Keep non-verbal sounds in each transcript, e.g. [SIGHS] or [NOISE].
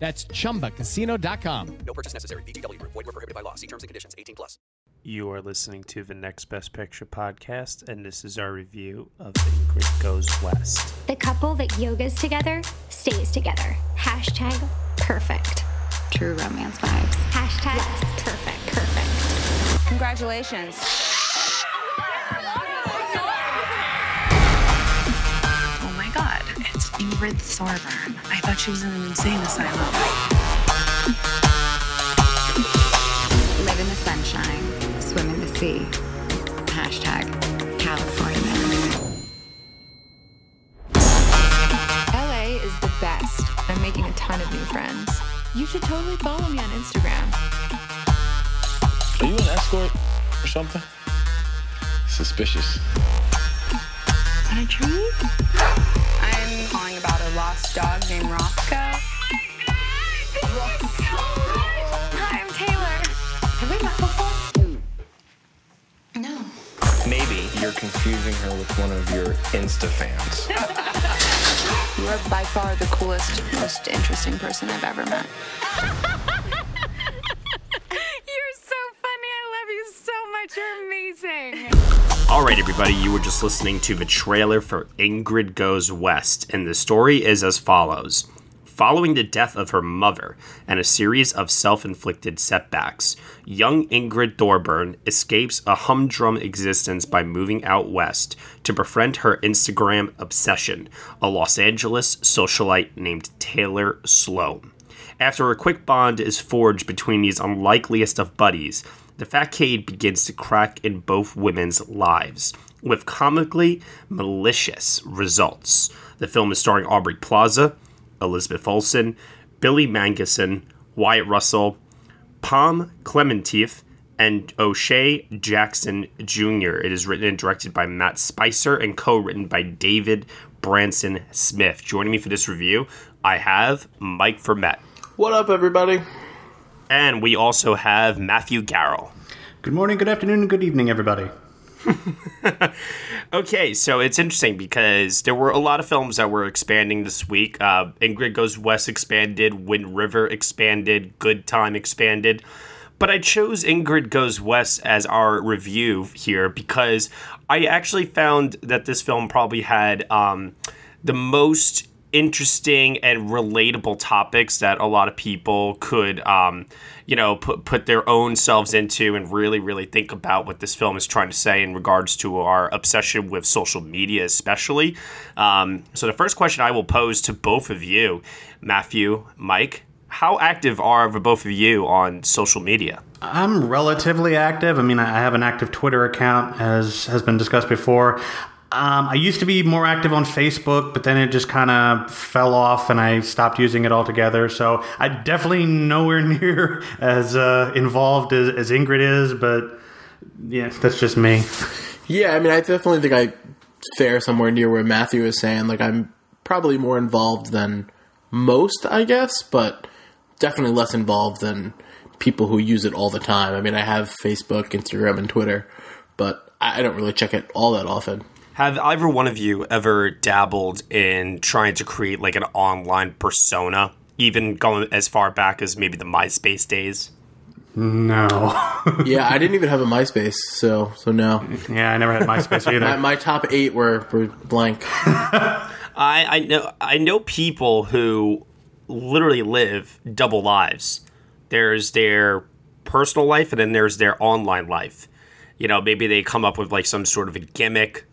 That's chumbacasino.com. No purchase necessary. VGW Group. Void were prohibited by law. See terms and conditions. 18 plus. You are listening to the Next Best Picture podcast, and this is our review of Ingrid Goes West. The couple that yogas together stays together. Hashtag perfect. True romance vibes. Hashtag perfect. Perfect. Congratulations. Ingrid Thorburn. I thought she was in an insane asylum. Live in the sunshine, swim in the sea. Hashtag California. LA is the best. I'm making a ton of new friends. You should totally follow me on Instagram. Are you an escort or something? Suspicious. Is that a lost dog named Roscoe. Hi, I'm Taylor. Have we met before? No. Maybe you're confusing her with one of your Insta fans. [LAUGHS] You are by far the coolest, most interesting person I've ever met. [LAUGHS] All right, everybody, you were just listening to the trailer for Ingrid Goes West, and the story is as follows. Following the death of her mother and a series of self inflicted setbacks, young Ingrid Thorburn escapes a humdrum existence by moving out west to befriend her Instagram obsession, a Los Angeles socialite named Taylor Sloan. After a quick bond is forged between these unlikeliest of buddies, the facade begins to crack in both women's lives, with comically malicious results. The film is starring Aubrey Plaza, Elizabeth Olsen, Billy Magnussen, Wyatt Russell, Pom Klementieff, and O'Shea Jackson Jr. It is written and directed by Matt Spicer and co-written by David Branson Smith. Joining me for this review, I have Mike Vermette. What up, everybody? And we also have Matthew Garrell. Good morning, good afternoon, and good evening, everybody. [LAUGHS] Okay, so it's interesting because there were a lot of films that were expanding this week. Uh, Ingrid Goes West expanded, Wind River expanded, Good Time expanded. But I chose Ingrid Goes West as our review here because I actually found that this film probably had um, the most interesting and relatable topics that a lot of people could, um, you know, put put their own selves into and really, really think about what this film is trying to say in regards to our obsession with social media, especially. Um, so the first question I will pose to both of you, Matthew, Mike, how active are both of you on social media? I'm relatively active. I mean, I have an active Twitter account, as has been discussed before. Um, I used to be more active on Facebook, but then it just kind of fell off and I stopped using it altogether. So I definitely nowhere [LAUGHS] near as uh, involved as, as Ingrid is, but yeah, that's just me. Yeah, I mean, I definitely think I fare somewhere near where Matthew is saying. Like, I'm probably more involved than most, I guess, but definitely less involved than people who use it all the time. I mean, I have Facebook, Instagram, and Twitter, but I I don't really check it all that often. Have either one of you ever dabbled in trying to create like an online persona, even going as far back as maybe the MySpace days? No. [LAUGHS] yeah, I didn't even have a MySpace, so so no. Yeah, I never had MySpace either. My, my top eight were, were blank. [LAUGHS] I, I know I know people who literally live double lives. There's their personal life and then there's their online life. You know, maybe they come up with like some sort of a gimmick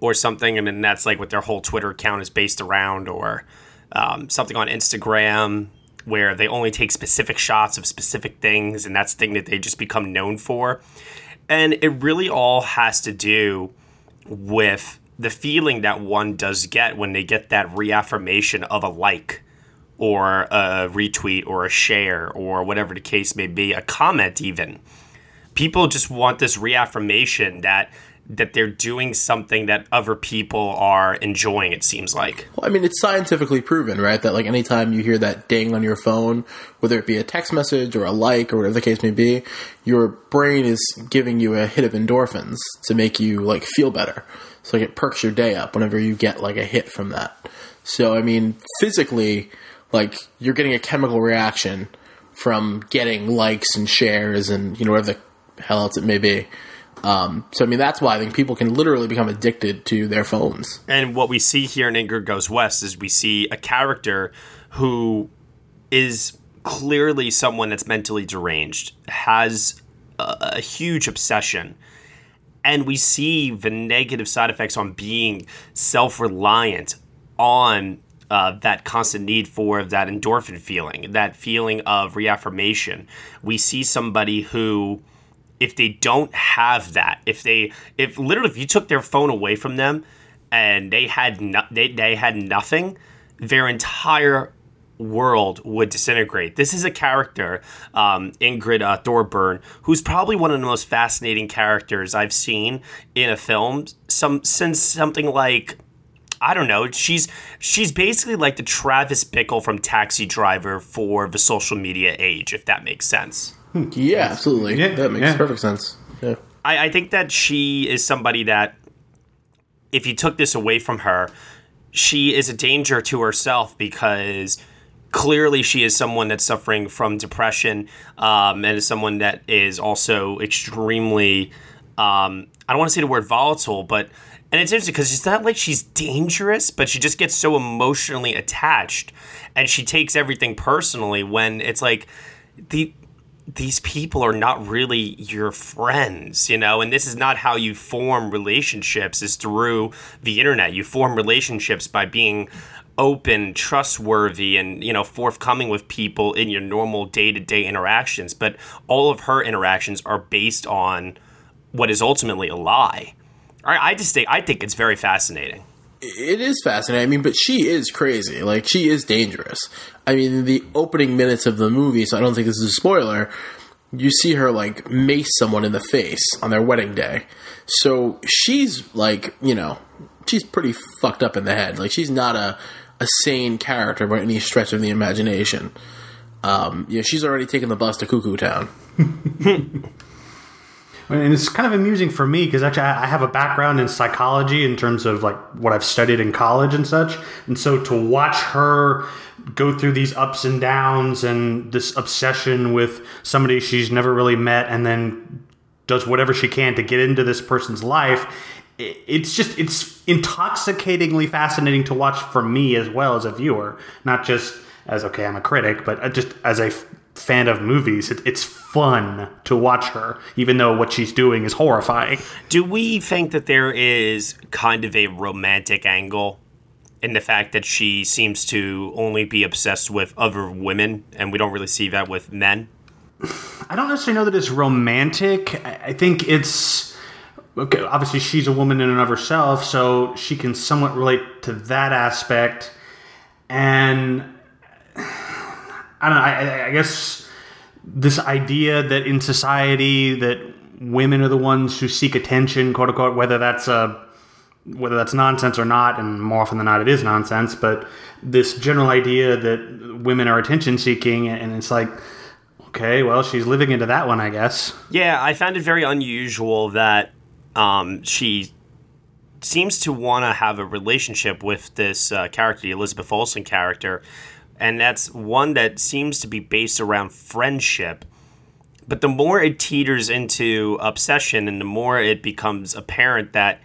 or something, and then that's like what their whole Twitter account is based around, or um, something on Instagram where they only take specific shots of specific things, and that's the thing that they just become known for. And it really all has to do with the feeling that one does get when they get that reaffirmation of a like or a retweet or a share or whatever the case may be, a comment even. people just want this reaffirmation that that they're doing something that other people are enjoying it seems like Well, I mean, it's scientifically proven, right? That like anytime you hear that ding on your phone, whether it be a text message or a like or whatever the case may be, your brain is giving you a hit of endorphins to make you like feel better. So like it perks your day up whenever you get like a hit from that. So I mean, physically, like you're getting a chemical reaction from getting likes and shares and you know whatever the hell else it may be. Um, so I mean, that's why I think people can literally become addicted to their phones. And what we see here in Ingrid Goes West is we see a character who is clearly someone that's mentally deranged, has a, a huge obsession. And we see the negative side effects on being self reliant on uh, that constant need for that endorphin feeling, that feeling of reaffirmation. We see somebody who if they don't have that, if they if literally if you took their phone away from them and they had no, they, they had nothing, their entire world would disintegrate. This is a character, um, Ingrid uh, Thorburn, who's probably one of the most fascinating characters I've seen in a film. Some since something like I don't know. She's she's basically like the Travis Bickle from Taxi Driver for the social media age, if that makes sense. Yeah, absolutely. Yeah, that makes yeah. perfect sense. Yeah. I, I think that she is somebody that, if you took this away from her, she is a danger to herself because clearly she is someone that's suffering from depression um, and is someone that is also extremely, um, I don't want to say the word volatile, but. And it's interesting because it's not like she's dangerous, but she just gets so emotionally attached, and she takes everything personally. When it's like, the these people are not really your friends, you know, and this is not how you form relationships is through the internet. You form relationships by being open, trustworthy, and you know, forthcoming with people in your normal day-to-day interactions. But all of her interactions are based on what is ultimately a lie. I, I just think I think it's very fascinating. It is fascinating. I mean, but she is crazy. Like, she is dangerous. I mean, the opening minutes of the movie, so I don't think this is a spoiler, you see her, like, mace someone in the face on their wedding day. So she's, like, you know, she's pretty fucked up in the head. Like, she's not a, a sane character by any stretch of the imagination. Um, yeah, she's already taken the bus to Cuckoo Town. [LAUGHS] And it's kind of amusing for me because actually I have a background in psychology in terms of like what I've studied in college and such. And so to watch her go through these ups and downs and this obsession with somebody she's never really met and then does whatever she can to get into this person's life, it's just it's intoxicatingly fascinating to watch for me as well as a viewer, not just as okay, I'm a critic, but uh, just as a fan of movies. It, it's fun to watch her, even though what she's doing is horrifying. Do we think that there is kind of a romantic angle in the fact that she seems to only be obsessed with other women, and we don't really see that with men? I don't necessarily know that it's romantic. I think it's okay. Obviously, she's a woman in and of herself, so she can somewhat relate to that aspect. And I don't know. I, I- guess this idea that in society that women are the ones who seek attention, quote unquote, whether that's a whether that's nonsense or not, and more often than not, it is nonsense. But this general idea that women are attention seeking, and it's like, okay, well, she's living into that one, I guess. Yeah, I found it very unusual that um, she seems to want to have a relationship with this uh, character, the Elizabeth Olsen character, and that's one that seems to be based around friendship. But the more it teeters into obsession, and the more it becomes apparent that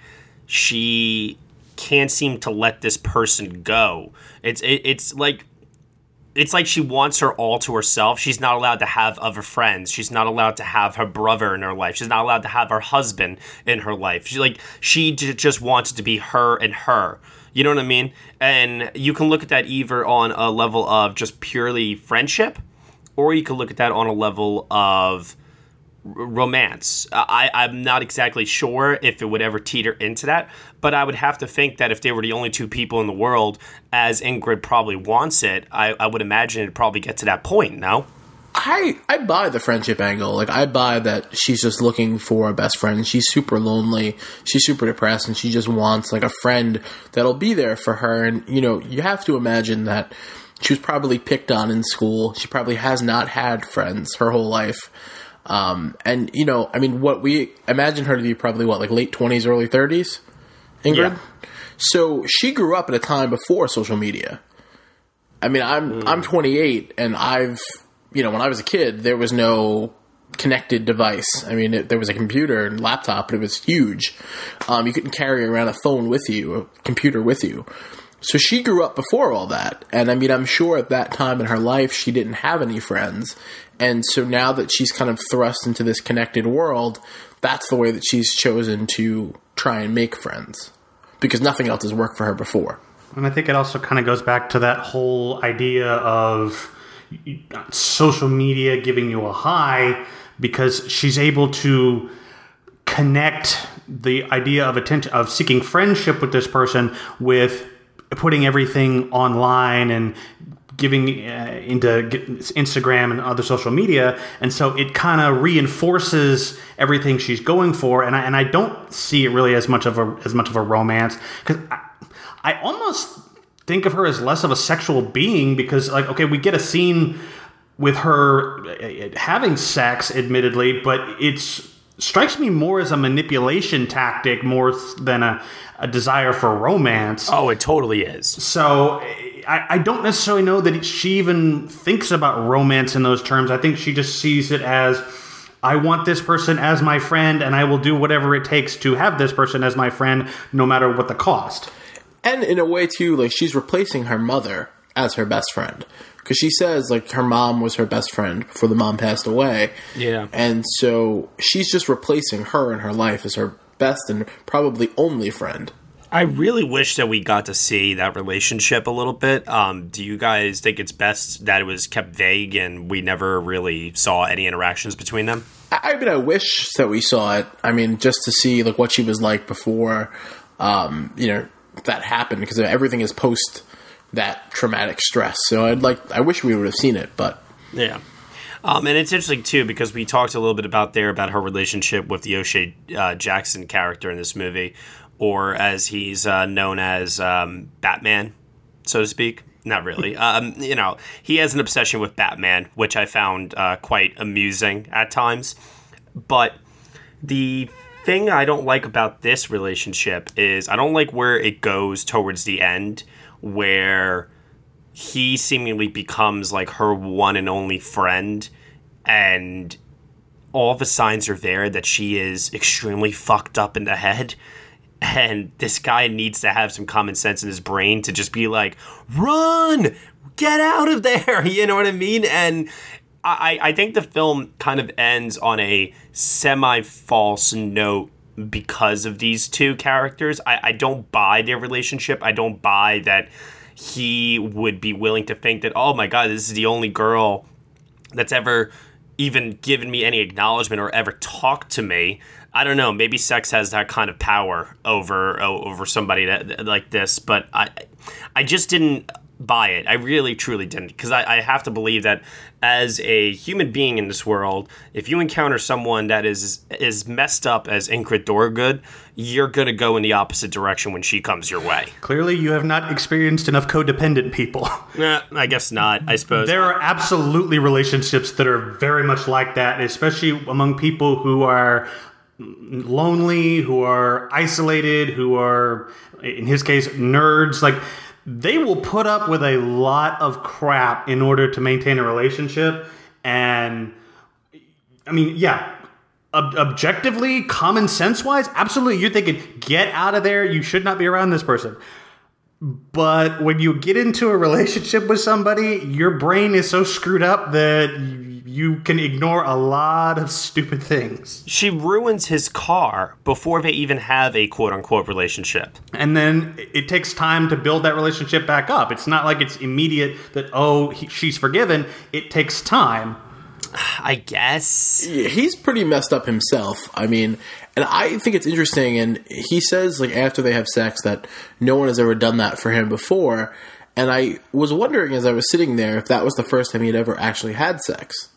she can't seem to let this person go. It's it, it's like it's like she wants her all to herself. She's not allowed to have other friends. She's not allowed to have her brother in her life. She's not allowed to have her husband in her life. She like she j- just wants it to be her and her. You know what I mean? And you can look at that either on a level of just purely friendship, or you can look at that on a level of romance. I, I'm not exactly sure if it would ever teeter into that, but I would have to think that if they were the only two people in the world, as Ingrid probably wants it, I, I would imagine it'd probably get to that point, no? I I buy the friendship angle. Like I buy that she's just looking for a best friend. She's super lonely. She's super depressed, and she just wants like a friend that'll be there for her. And you know, you have to imagine that she was probably picked on in school. She probably has not had friends her whole life. Um, and you know, I mean, what we imagine her to be probably what like late twenties, early thirties, Ingrid. Yeah. So she grew up at a time before social media. I mean, I'm I'm 28, and I've you know when I was a kid, there was no connected device. I mean, it, there was a computer and laptop, but it was huge. Um, you couldn't carry around a phone with you, a computer with you. So she grew up before all that, and I mean, I'm sure at that time in her life she didn't have any friends, and so now that she's kind of thrust into this connected world, that's the way that she's chosen to try and make friends because nothing else has worked for her before. And I think it also kind of goes back to that whole idea of social media giving you a high because she's able to connect the idea of attention of seeking friendship with this person with putting everything online and giving uh, into Instagram and other social media, and so it kind of reinforces everything she's going for. And I and I don't see it really as much of a as much of a romance because I, I almost think of her as less of a sexual being because like okay, we get a scene with her uh, having sex, admittedly, but it's strikes me more as a manipulation tactic more than a, a desire for romance. Oh, it totally is. So I, I don't necessarily know that she even thinks about romance in those terms. I think she just sees it as I want this person as my friend, and I will do whatever it takes to have this person as my friend, no matter what the cost. And in a way, too, like she's replacing her mother as her best friend because she says like her mom was her best friend before the mom passed away. Yeah, and so she's just replacing her in her life as her best and probably only friend. I really wish that we got to see that relationship a little bit. Um, do you guys think it's best that it was kept vague and we never really saw any interactions between them? I, I mean, I wish that we saw it. I mean, just to see like what she was like before, um, you know, that happened because everything is post that traumatic stress. So I'd like, I wish we would have seen it, but yeah. Um, and it's interesting too because we talked a little bit about there about her relationship with the O'Shea uh, Jackson character in this movie, or as he's uh, known as um, Batman, so to speak. Not really. Um, you know, he has an obsession with Batman, which I found uh, quite amusing at times. But the thing I don't like about this relationship is I don't like where it goes towards the end, where he seemingly becomes like her one and only friend, and all the signs are there that she is extremely fucked up in the head and this guy needs to have some common sense in his brain to just be like, run, get out of there. [LAUGHS] You know what I mean? And I, I think the film kind of ends on a semi false note because of these two characters. I, I don't buy their relationship. I don't buy that he would be willing to think that, oh my God, this is the only girl that's ever even given me any acknowledgement or ever talked to me. I don't know. Maybe sex has that kind of power over over somebody that like this, but I I just didn't buy it. I really truly didn't because I, I have to believe that as a human being in this world, if you encounter someone that is is messed up as Ingrid Thorgood, you're gonna go in the opposite direction when she comes your way. Clearly, you have not experienced enough codependent people. Nah, I guess not. I suppose there are absolutely relationships that are very much like that, especially among people who are lonely, who are isolated, who are, in his case, nerds. Like, they will put up with a lot of crap in order to maintain a relationship. And, I mean, yeah, ob- objectively, common sense wise, absolutely, you're thinking, get out of there. You should not be around this person. But when you get into a [LAUGHS] relationship with somebody, your brain is so screwed up that you can ignore a lot of stupid things. She ruins his car before they even have a quote unquote relationship. And then it takes time to build that relationship back up. It's not like it's immediate that, oh, he, she's forgiven. It takes time. [SIGHS] I guess. Yeah, he's pretty messed up himself. I mean, and I think it's interesting. And he says, like, after they have sex, that no one has ever done that for him before. And I was wondering as I was sitting there if that was the first time he had ever actually had sex.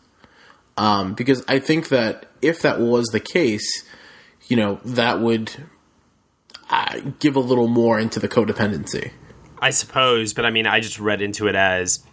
Um, because I think that if that was the case, you know, that would uh, give a little more into the codependency. I suppose, but I mean, I just read into it as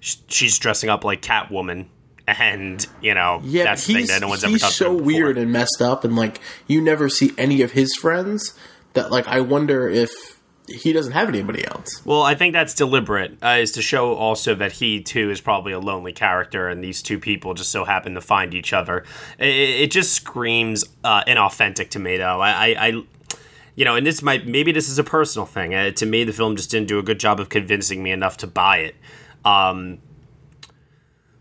sh- she's dressing up like Catwoman, and you know, Yeah, that's the thing that no one's ever he's so weird and messed up, and like you never see any of his friends. That like I wonder if he doesn't have anybody else. Well, I think that's deliberate, uh, is to show also that he too is probably a lonely character, and these two people just so happen to find each other. It, it just screams uh, inauthentic to me, though. I, I, I, you know, and this might maybe this is a personal thing. Uh, to me, the film just didn't do a good job of convincing me enough to buy it. Um,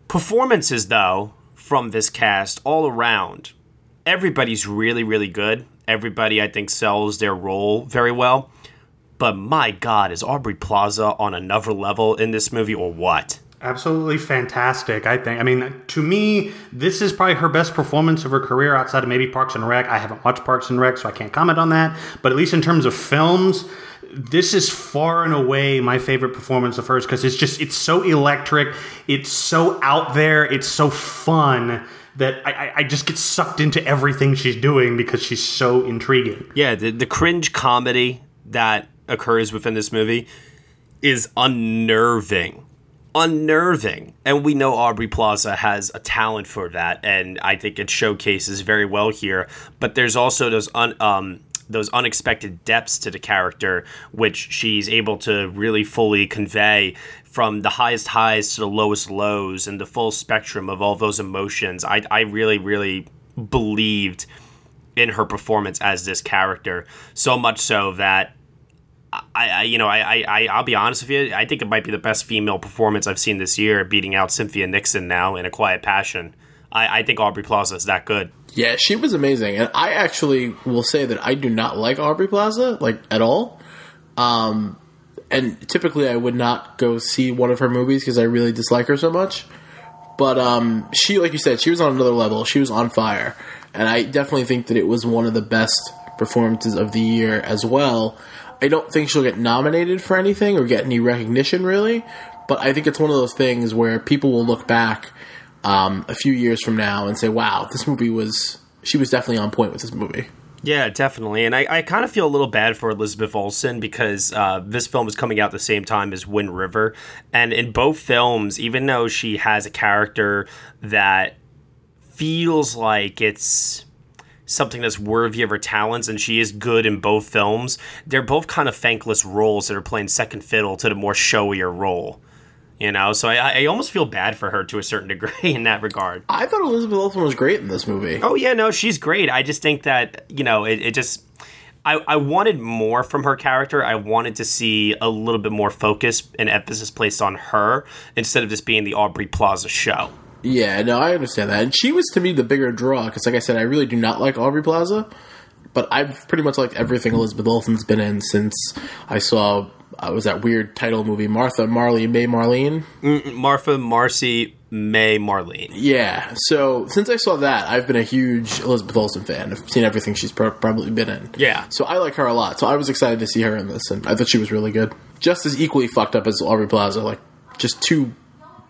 performances, though, from this cast all around, everybody's really, really good. Everybody, I think, sells their role very well. But my God, is Aubrey Plaza on another level in this movie, or what? Absolutely fantastic, I think. I mean, to me, this is probably her best performance of her career outside of maybe Parks and Rec. I haven't watched Parks and Rec, so I can't comment on that. But at least in terms of films, this is far and away my favorite performance of hers because it's just, it's so electric, it's so out there, it's so fun that I, I- I just get sucked into everything she's doing because she's so intriguing. Yeah, the, the cringe comedy that occurs within this movie is unnerving. Unnerving. And we know Aubrey Plaza has a talent for that, and I think it showcases very well here. But there's also those un, um, those unexpected depths to the character, which she's able to really fully convey from the highest highs to the lowest lows and the full spectrum of all those emotions. I, I really, really believed in her performance as this character so much so that I, I you know I, I I'll be honest with you I think it might be the best female performance I've seen this year beating out Cynthia Nixon now in A Quiet Passion I, I think Aubrey Plaza is that good Yeah, she was amazing, and I actually will say that I do not like Aubrey Plaza like at all. Um, and typically I would not go see one of her movies because I really dislike her so much. But um, she, like you said, she was on another level. She was on fire, and I definitely think that it was one of the best performances of the year as well. I don't think she'll get nominated for anything or get any recognition really, but I think it's one of those things where people will look back um, a few years from now and say, "Wow, this movie was." She was definitely on point with this movie. Yeah, definitely. And I, I kind of feel a little bad for Elizabeth Olsen because uh, this film is coming out the same time as Wind River. And in both films, even though she has a character that feels like it's something that's worthy of her talents and she is good in both films, they're both kind of thankless roles that are playing second fiddle to the more showier role. You know, so I, I almost feel bad for her to a certain [LAUGHS] degree in that regard. I thought Elizabeth Olsen was great in this movie. Oh yeah, no, she's great. I just think that you know, it, it just. I, I wanted more from her character. I wanted to see a little bit more focus and emphasis placed on her instead of just being the Aubrey Plaza show. Yeah, no, I understand that. And she was to me the bigger draw because, like I said, I really do not like Aubrey Plaza, but I've pretty much liked everything Elizabeth Olsen's been in since I saw uh, was that weird title movie Martha Marley May Marlene. Mm, Martha, Marcy, May, Marlene. Yeah, so since I saw that, I've been a huge Elizabeth Olsen fan. I've seen everything she's pro- probably been in. Yeah. So I like her a lot. So I was excited to see her in this, and I thought she was really good. Just as equally fucked up as Aubrey Plaza, like just two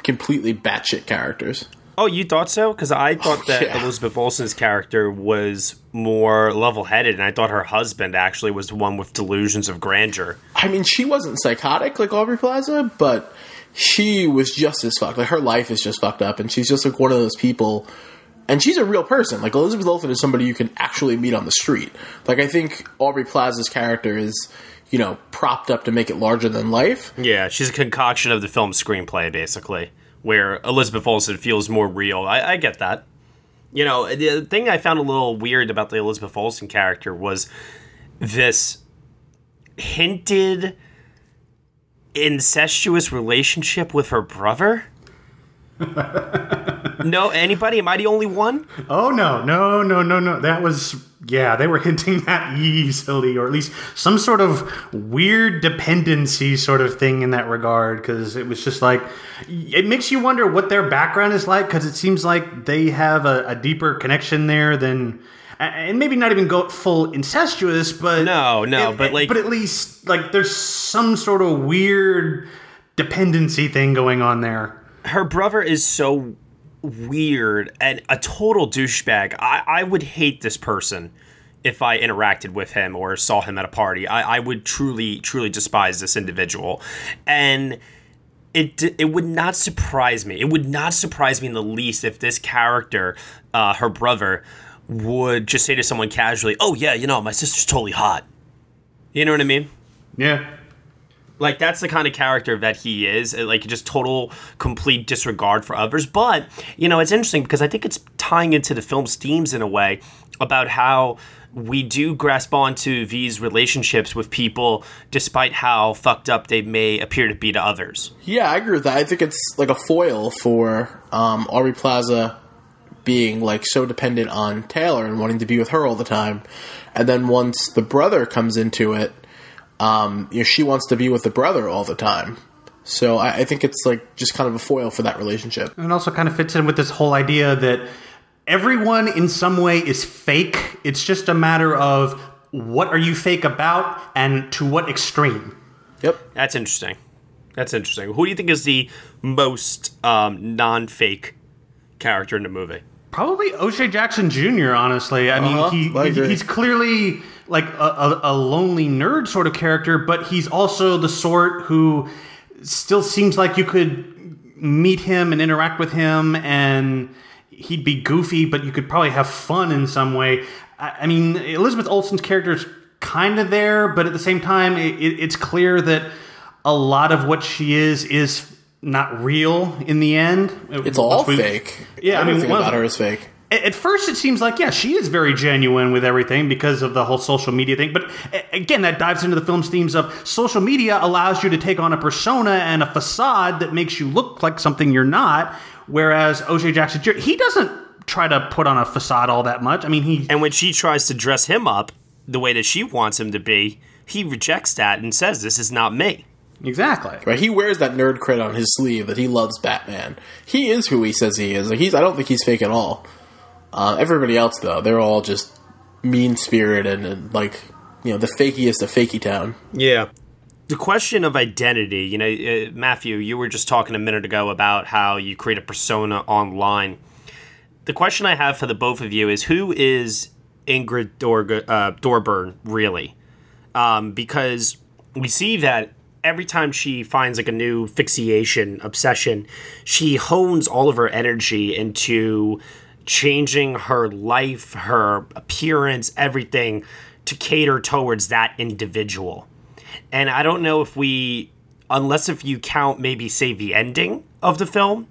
completely batshit characters. Oh, you thought so? Because I oh, thought that yeah. Elizabeth Olsen's character was more level-headed, and I thought her husband actually was the one with delusions of grandeur. I mean, she wasn't psychotic like Aubrey Plaza, but she was just as fucked. Like her life is just fucked up, and she's just like one of those people. And she's a real person. Like Elizabeth Olsen is somebody you can actually meet on the street. Like I think Aubrey Plaza's character is, you know, propped up to make it larger than life. Yeah, she's a concoction of the film screenplay, basically, where Elizabeth Olsen feels more real. I, I get that. You know, the thing I found a little weird about the Elizabeth Olsen character was this hinted incestuous relationship with her brother. [LAUGHS] no, anybody? Am I the only one? Oh no, no, no, no, no. That was yeah, they were [LAUGHS] hinting that easily, or at least some sort of weird dependency sort of thing in that regard. Because it was just like it makes you wonder what their background is like. Because it seems like they have a, a deeper connection there than. And maybe not even go full incestuous, but no, no, but like, but at least like there's some sort of weird dependency thing going on there. Her brother is so weird and a total douchebag. I, I would hate this person if I interacted with him or saw him at a party. I, I would truly, truly despise this individual. And it it would not surprise me. It would not surprise me in the least if this character, uh, her brother, would just say to someone casually, "Oh yeah, you know, my sister's totally hot." You know what I mean? Yeah. Like that's the kind of character that he is, uh, like just total complete disregard for others. But, you know, it's interesting because I think it's tying into the film's themes in a way about how we do grasp onto these relationships with people despite how fucked up they may appear to be to others. Yeah, I agree with that. I think it's like a foil for um, Aubrey Plaza being like so dependent on Taylor and wanting to be with her all the time. And then once the brother comes into it, um, you know, she wants to be with the brother all the time. So I, I think it's like just kind of a foil for that relationship. And also kind of fits in with this whole idea that everyone in some way is fake. It's just a matter of what are you fake about and to what extreme. Yep. That's interesting. That's interesting. Who do you think is the most um, non-fake character in the movie? Probably O'Shea Jackson Jr. Honestly, I Uh-huh, mean, I he, agree. he's clearly like a, a, a lonely nerd sort of character, but he's also the sort who still seems like you could meet him and interact with him, and he'd be goofy, but you could probably have fun in some way. I, I mean, Elizabeth Olsen's character is kind of there, but at the same time, it, it, it's clear that a lot of what she is is not real in the end. It's all we- fake. Yeah, I mean, everything one- about her is fake. At at first it seems like yeah she is very genuine with everything because of the whole social media thing but again that dives into the film's themes of social media allows you to take on a persona and a facade that makes you look like something you're not whereas O'Shea Jackson he doesn't try to put on a facade all that much i mean he And when she tries to dress him up the way that she wants him to be, he rejects that and says, "This is not me." exactly Right? He wears that nerd cred on his sleeve that he loves Batman. He is who he says he is. Like he's. I don't think he's fake at all. Uh, everybody else, though, they're all just mean spirited and, and like you know the fakiest of fakey town. Yeah. The question of identity, you know, uh, Matthew, you were just talking a minute ago about how you create a persona online. The question I have for the both of you is who is Ingrid Dorg- uh, Dorburn really? Um, because we see that every time she finds like a new fixation, obsession, she hones all of her energy into changing her life, her appearance, everything to cater towards that individual. And I don't know if we, unless if you count maybe say the ending of the film,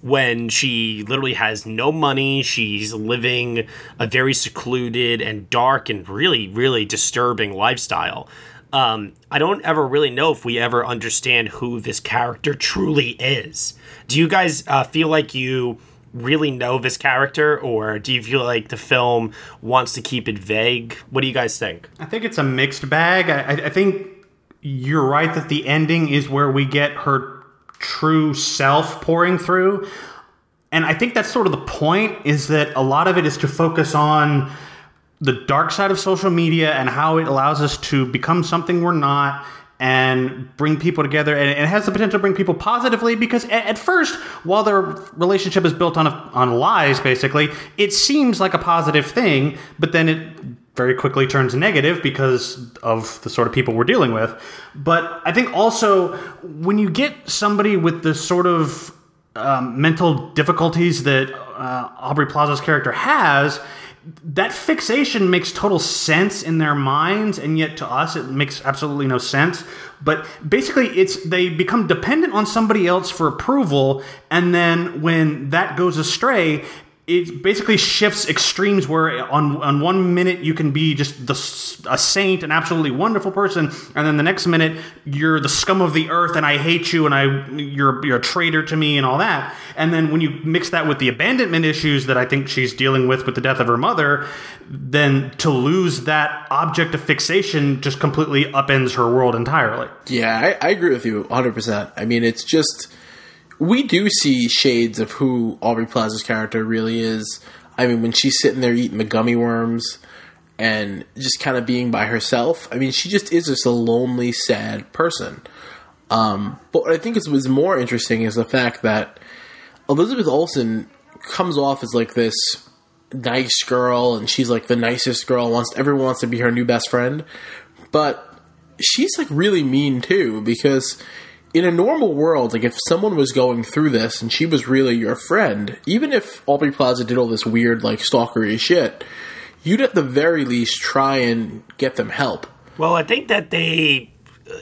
when she literally has no money, she's living a very secluded and dark and really, really disturbing lifestyle. Um, I don't ever really know if we ever understand who this character truly is. Do you guys uh, feel like you really know this character, or do you feel like the film wants to keep it vague? What do you guys think? I think it's a mixed bag. I, I- think you're right that the ending is where we get her true self pouring through. And I think that's sort of the point is that a lot of it is to focus on the dark side of social media and how it allows us to become something we're not and bring people together and it has the potential to bring people positively because at, first while their relationship is built on a, on lies basically it seems like a positive thing but then it very quickly turns negative because of the sort of people we're dealing with. But i think also when you get somebody with the sort of um, mental difficulties that uh, aubrey plaza's character has that fixation makes total sense in their minds and yet to us it makes absolutely no sense. But basically it's they become dependent on somebody else for approval and then when that goes astray it basically shifts extremes where on on one minute you can be just the a saint an absolutely wonderful person and then the next minute you're the scum of the earth and I hate you and I you're you're a traitor to me and all that and then when you mix that with the abandonment issues that I think she's dealing with with the death of her mother then to lose that object of fixation just completely upends her world entirely Yeah, I, I agree with you 100%. I mean, it's just. We do see shades of who Aubrey Plaza's character really is. I mean, when she's sitting there eating the gummy worms and just kind of being by herself, I mean, she just is just a lonely, sad person. Um, but what I think is was more interesting is the fact that Elizabeth Olsen comes off as like this nice girl, and she's like the nicest girl. Wants everyone wants to be her new best friend, but she's like really mean too because in a normal world, like if someone was going through this and she was really your friend, even if Aubrey Plaza did all this weird like stalkery shit, you'd at the very least try and get them help. Well, I think that they.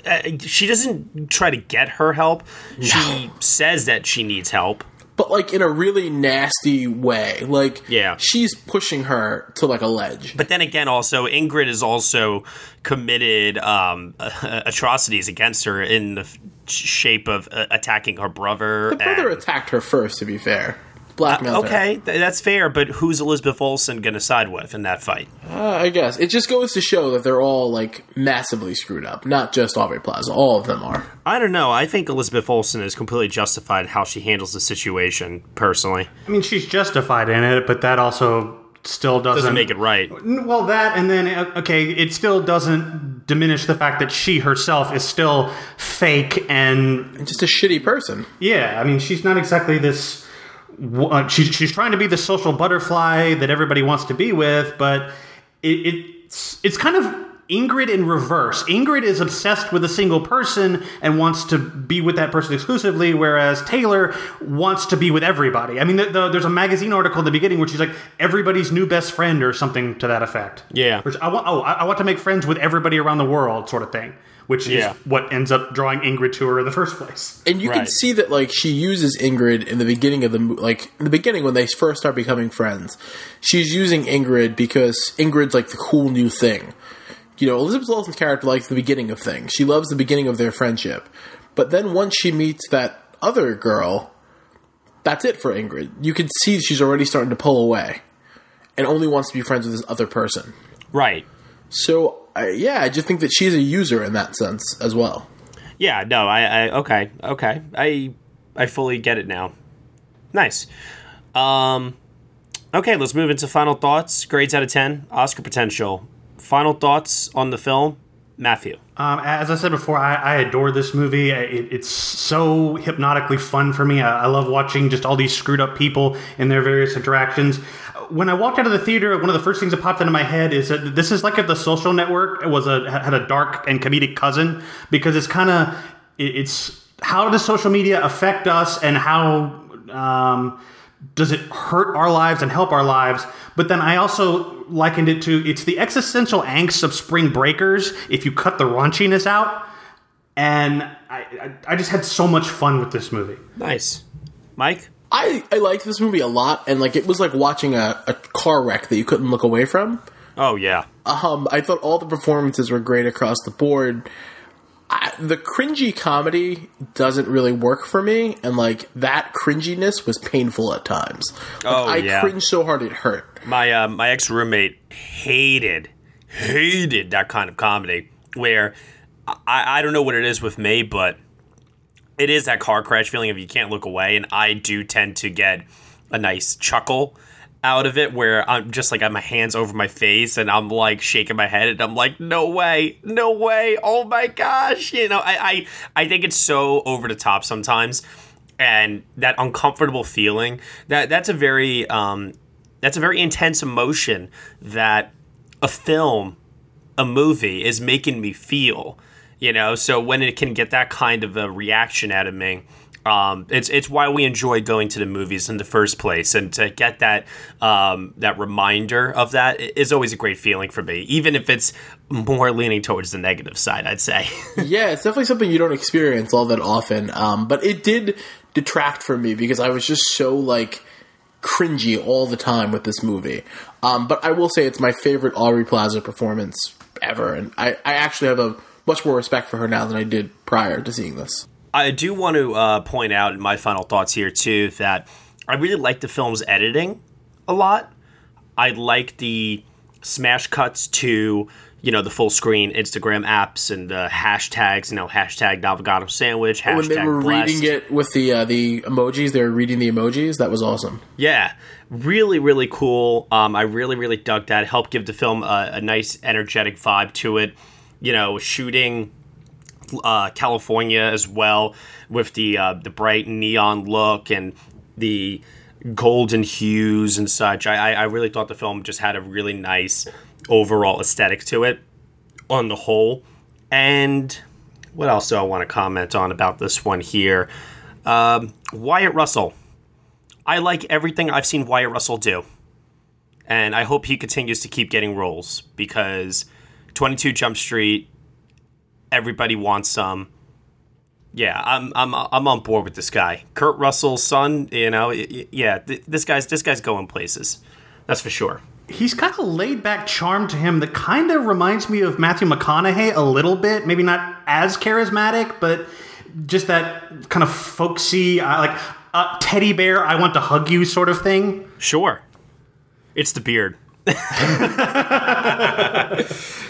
Uh, she doesn't try to get her help. She says that she needs help. But like in a really nasty way. Like Yeah. she's pushing her to like a ledge. But then again, also Ingrid has also committed um, [LAUGHS] atrocities against her in the shape of uh, attacking her brother. The brother attacked her first, to be fair. Blackmailed her. okay, th- that's fair. But who's Elizabeth Olsen going to side with in that fight? Uh, I guess it just goes to show that they're all like massively screwed up. Not just Aubrey Plaza, all of them are. I don't know. I think Elizabeth Olsen is completely justified in how she handles the situation. Personally, I mean, she's justified in it, but that also still doesn't, doesn't make it right. Well, that and then uh, okay, it still doesn't diminish the fact that she herself is still fake and just a shitty person. Yeah, I mean, she's not exactly this. Uh, she's she's trying to be the social butterfly that everybody wants to be with, but it, it's it's kind of Ingrid in reverse. Ingrid is obsessed with a single person and wants to be with that person exclusively, whereas Taylor wants to be with everybody. I mean, the, the, there's a magazine article in the beginning where she's like everybody's new best friend or something to that effect. Yeah. Which I want. Oh, I, I want to make friends with everybody around the world, sort of thing. Which Yeah. is what ends up drawing Ingrid to her in the first place. And you can see that like she uses Ingrid in the beginning of the mo- like in the beginning when they first start becoming friends. She's using Ingrid because Ingrid's like the cool new thing. You know, Elizabeth Olsen's character likes the beginning of things. She loves the beginning of their friendship. But then once she meets that other girl, that's it for Ingrid. You can see she's already starting to pull away and only wants to be friends with this other person. Right. So, I, yeah, I just think that she's a user in that sense as well. Yeah, no, I, I okay, okay. I I fully get it now. Nice. Um okay, let's move into final thoughts. Grades out of 10, Oscar potential. Final thoughts on the film, Matthew. Um, as I said before, I, I adore this movie. It, it's so hypnotically fun for me. I, I love watching just all these screwed up people in their various interactions. When I walked out of the theater, one of the first things that popped into my head is that this is like if the Social Network was a had a dark and comedic cousin because it's kind of it, it's how does social media affect us and how um, does it hurt our lives and help our lives? But then I also likened it to it's the existential angst of Spring Breakers if you cut the raunchiness out. And I, I, I just had so much fun with this movie. Nice. Mike? I, I liked this movie a lot, and like it was like watching a, a car wreck that you couldn't look away from. Oh yeah. Um, I thought all the performances were great across the board. I, the cringy comedy doesn't really work for me, and like that cringiness was painful at times. Like, Oh, I yeah. cringed so hard it hurt. My uh, my ex roommate hated hated that kind of comedy where I, I don't know what it is with me, but it is that car crash feeling of you can't look away, and I do tend to get a nice chuckle out of it where I'm just like I have my hands over my face and I'm like shaking my head and I'm like, no way, no way, oh my gosh. You know, I I, I think it's so over the top sometimes. And that uncomfortable feeling, that that's a very um that's a very intense emotion that a film, a movie is making me feel. You know, so when it can get that kind of a reaction out of me, um, it's it's why we enjoy going to the movies in the first place, and to get that um, that reminder of that is always a great feeling for me, even if it's more leaning towards the negative side. I'd say. [LAUGHS] yeah, it's definitely something you don't experience all that often. Um, but it did detract from me because I was just so like cringy all the time with this movie. Um, but I will say it's my favorite Aubrey Plaza performance ever, and I, I actually have a much more respect for her now than I did prior to seeing this. I do want to uh, point out in my final thoughts here too that I really like the film's editing a lot. I like the smash cuts to you know the full screen Instagram apps and the hashtags. You know hashtag Navigado sandwich. Hashtag when they were blessed. reading it with the uh, the emojis, they were reading the emojis. That was awesome. Yeah, really, really cool. Um, I really, really dug that. Helped give the film a, a nice, energetic vibe to it. You know, shooting uh, California as well with the uh, the bright neon look and the golden hues and such. I, I, really thought the film just had a really nice overall aesthetic to it on the whole. And what else do I want to comment on about this one here? Um, Wyatt Russell. I like everything I've seen Wyatt Russell do. And I hope he continues to keep getting roles because 22 Jump Street, everybody wants some. Yeah, I'm I'm I'm on board with this guy. Kurt Russell's son, you know, yeah, th- this guy's this guy's going places. That's for sure. He's got a laid back charm to him that kind of reminds me of Matthew McConaughey a little bit. Maybe not as charismatic, but just that kind of folksy, uh, like uh, teddy bear, I want to hug you sort of thing. Sure. It's the beard. [LAUGHS] [LAUGHS]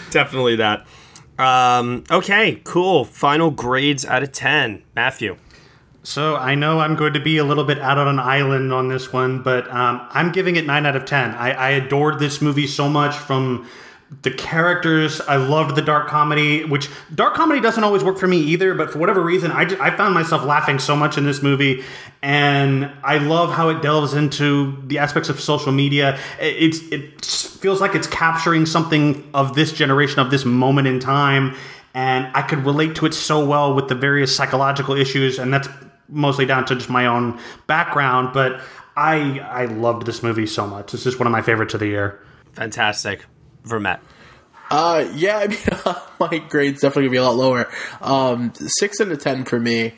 Definitely that. Um, okay, cool. Final grades out of 10. Matthew. So I know I'm going to be a little bit out on an island on this one, but um, I'm giving it 9 out of 10. I, I adored this movie so much from the characters. I loved the dark comedy, which dark comedy doesn't always work for me either, but for whatever reason, I, ju- I found myself laughing so much in this movie. And I love how it delves into the aspects of social media. It, it's, it feels like it's capturing something of this generation, of this moment in time. And I could relate to it so well with the various psychological issues, and that's mostly down to just my own background. But I I loved this movie so much. It's just one of my favorites of the year. Fantastic. Vermette. Uh, yeah, [LAUGHS] I mean, my grade's definitely gonna be a lot lower. Um, six out of ten for me.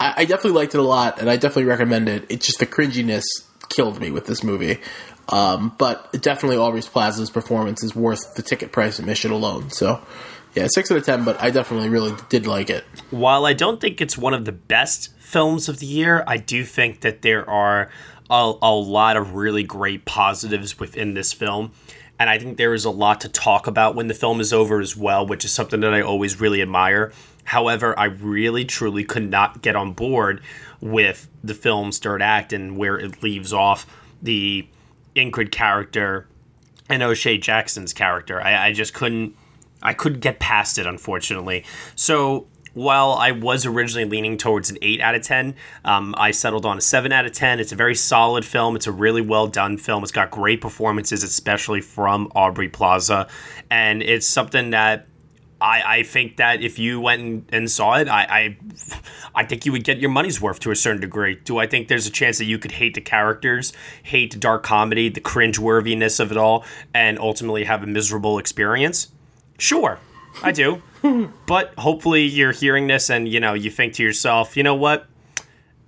I, I definitely liked it a lot, and I definitely recommend it. It's just the cringiness killed me with this movie. Um, but definitely Aubrey Plaza's performance is worth the ticket price admission alone. So, yeah, six out of ten. But I definitely really did like it. While I don't think it's one of the best films of the year, I do think that there are a, a lot of really great positives within this film. And I think there is a lot to talk about when the film is over as well, which is something that I always really admire. However, I really truly could not get on board with the film's third act and where it leaves off the Ingrid character and O'Shea Jackson's character. I, I just couldn't I couldn't get past it, unfortunately. So while I was originally leaning towards an 8 out of 10, um, I settled on a 7 out of 10. It's a very solid film. It's a really well done film. It's got great performances, especially from Aubrey Plaza. And it's something that I, I think that if you went and, and saw it, I, I I think you would get your money's worth to a certain degree. Do I think there's a chance that you could hate the characters, hate the dark comedy, the cringe-worthiness of it all, and ultimately have a miserable experience? Sure, I do. But hopefully you're hearing this and you know you think to yourself, you know what?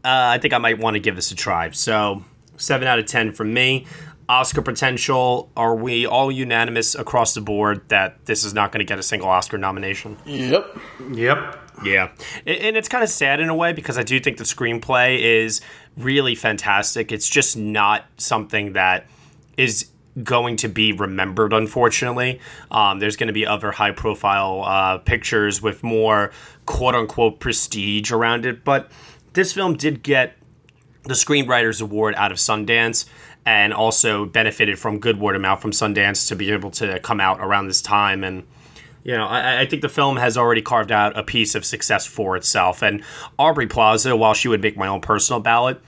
Uh, I think I might want to give this a try. So seven out of ten from me. Oscar potential. Are we all unanimous across the board that this is not going to get a single Oscar nomination? Yep. Yep. Yeah. And and it's kind of sad in a way because I do think the screenplay is really fantastic. It's just not something that is going to be remembered, unfortunately. Um, there's going to be other high profile uh, pictures with more quote unquote prestige around it. But this film did get the Screenwriters Award out of Sundance and also benefited from good word of mouth from Sundance to be able to come out around this time. And, you know, I, I think the film has already carved out a piece of success for itself. And Aubrey Plaza, while she would make my own personal ballot,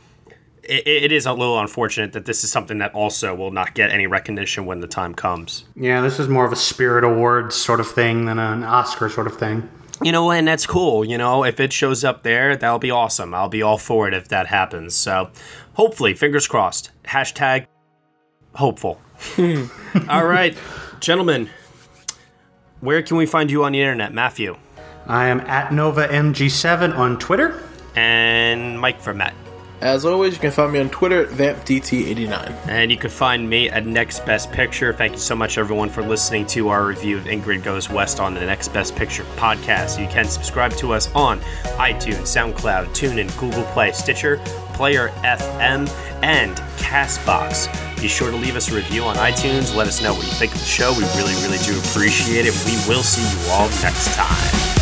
it, it is a little unfortunate that this is something that also will not get any recognition when the time comes. Yeah, this is more of a Spirit Awards sort of thing than an Oscar sort of thing. You know, and that's cool. You know, if it shows up there, that'll be awesome. I'll be all for it if that happens. So, hopefully, fingers crossed. Hashtag hopeful. [LAUGHS] [LAUGHS] all right, gentlemen, where can we find you on the internet, Matthew? I am at Nova MG7 on Twitter. And Mike Vermette. As always, you can find me on Twitter, at VampDT89. And you can find me at Next Best Picture. Thank you so much, everyone, for listening to our review of Ingrid Goes West on the Next Best Picture podcast. You can subscribe to us on iTunes, SoundCloud, TuneIn, Google Play, Stitcher, Player FM, and Castbox. Be sure to leave us a review on iTunes. Let us know what you think of the show. We really, really do appreciate it. We will see you all next time.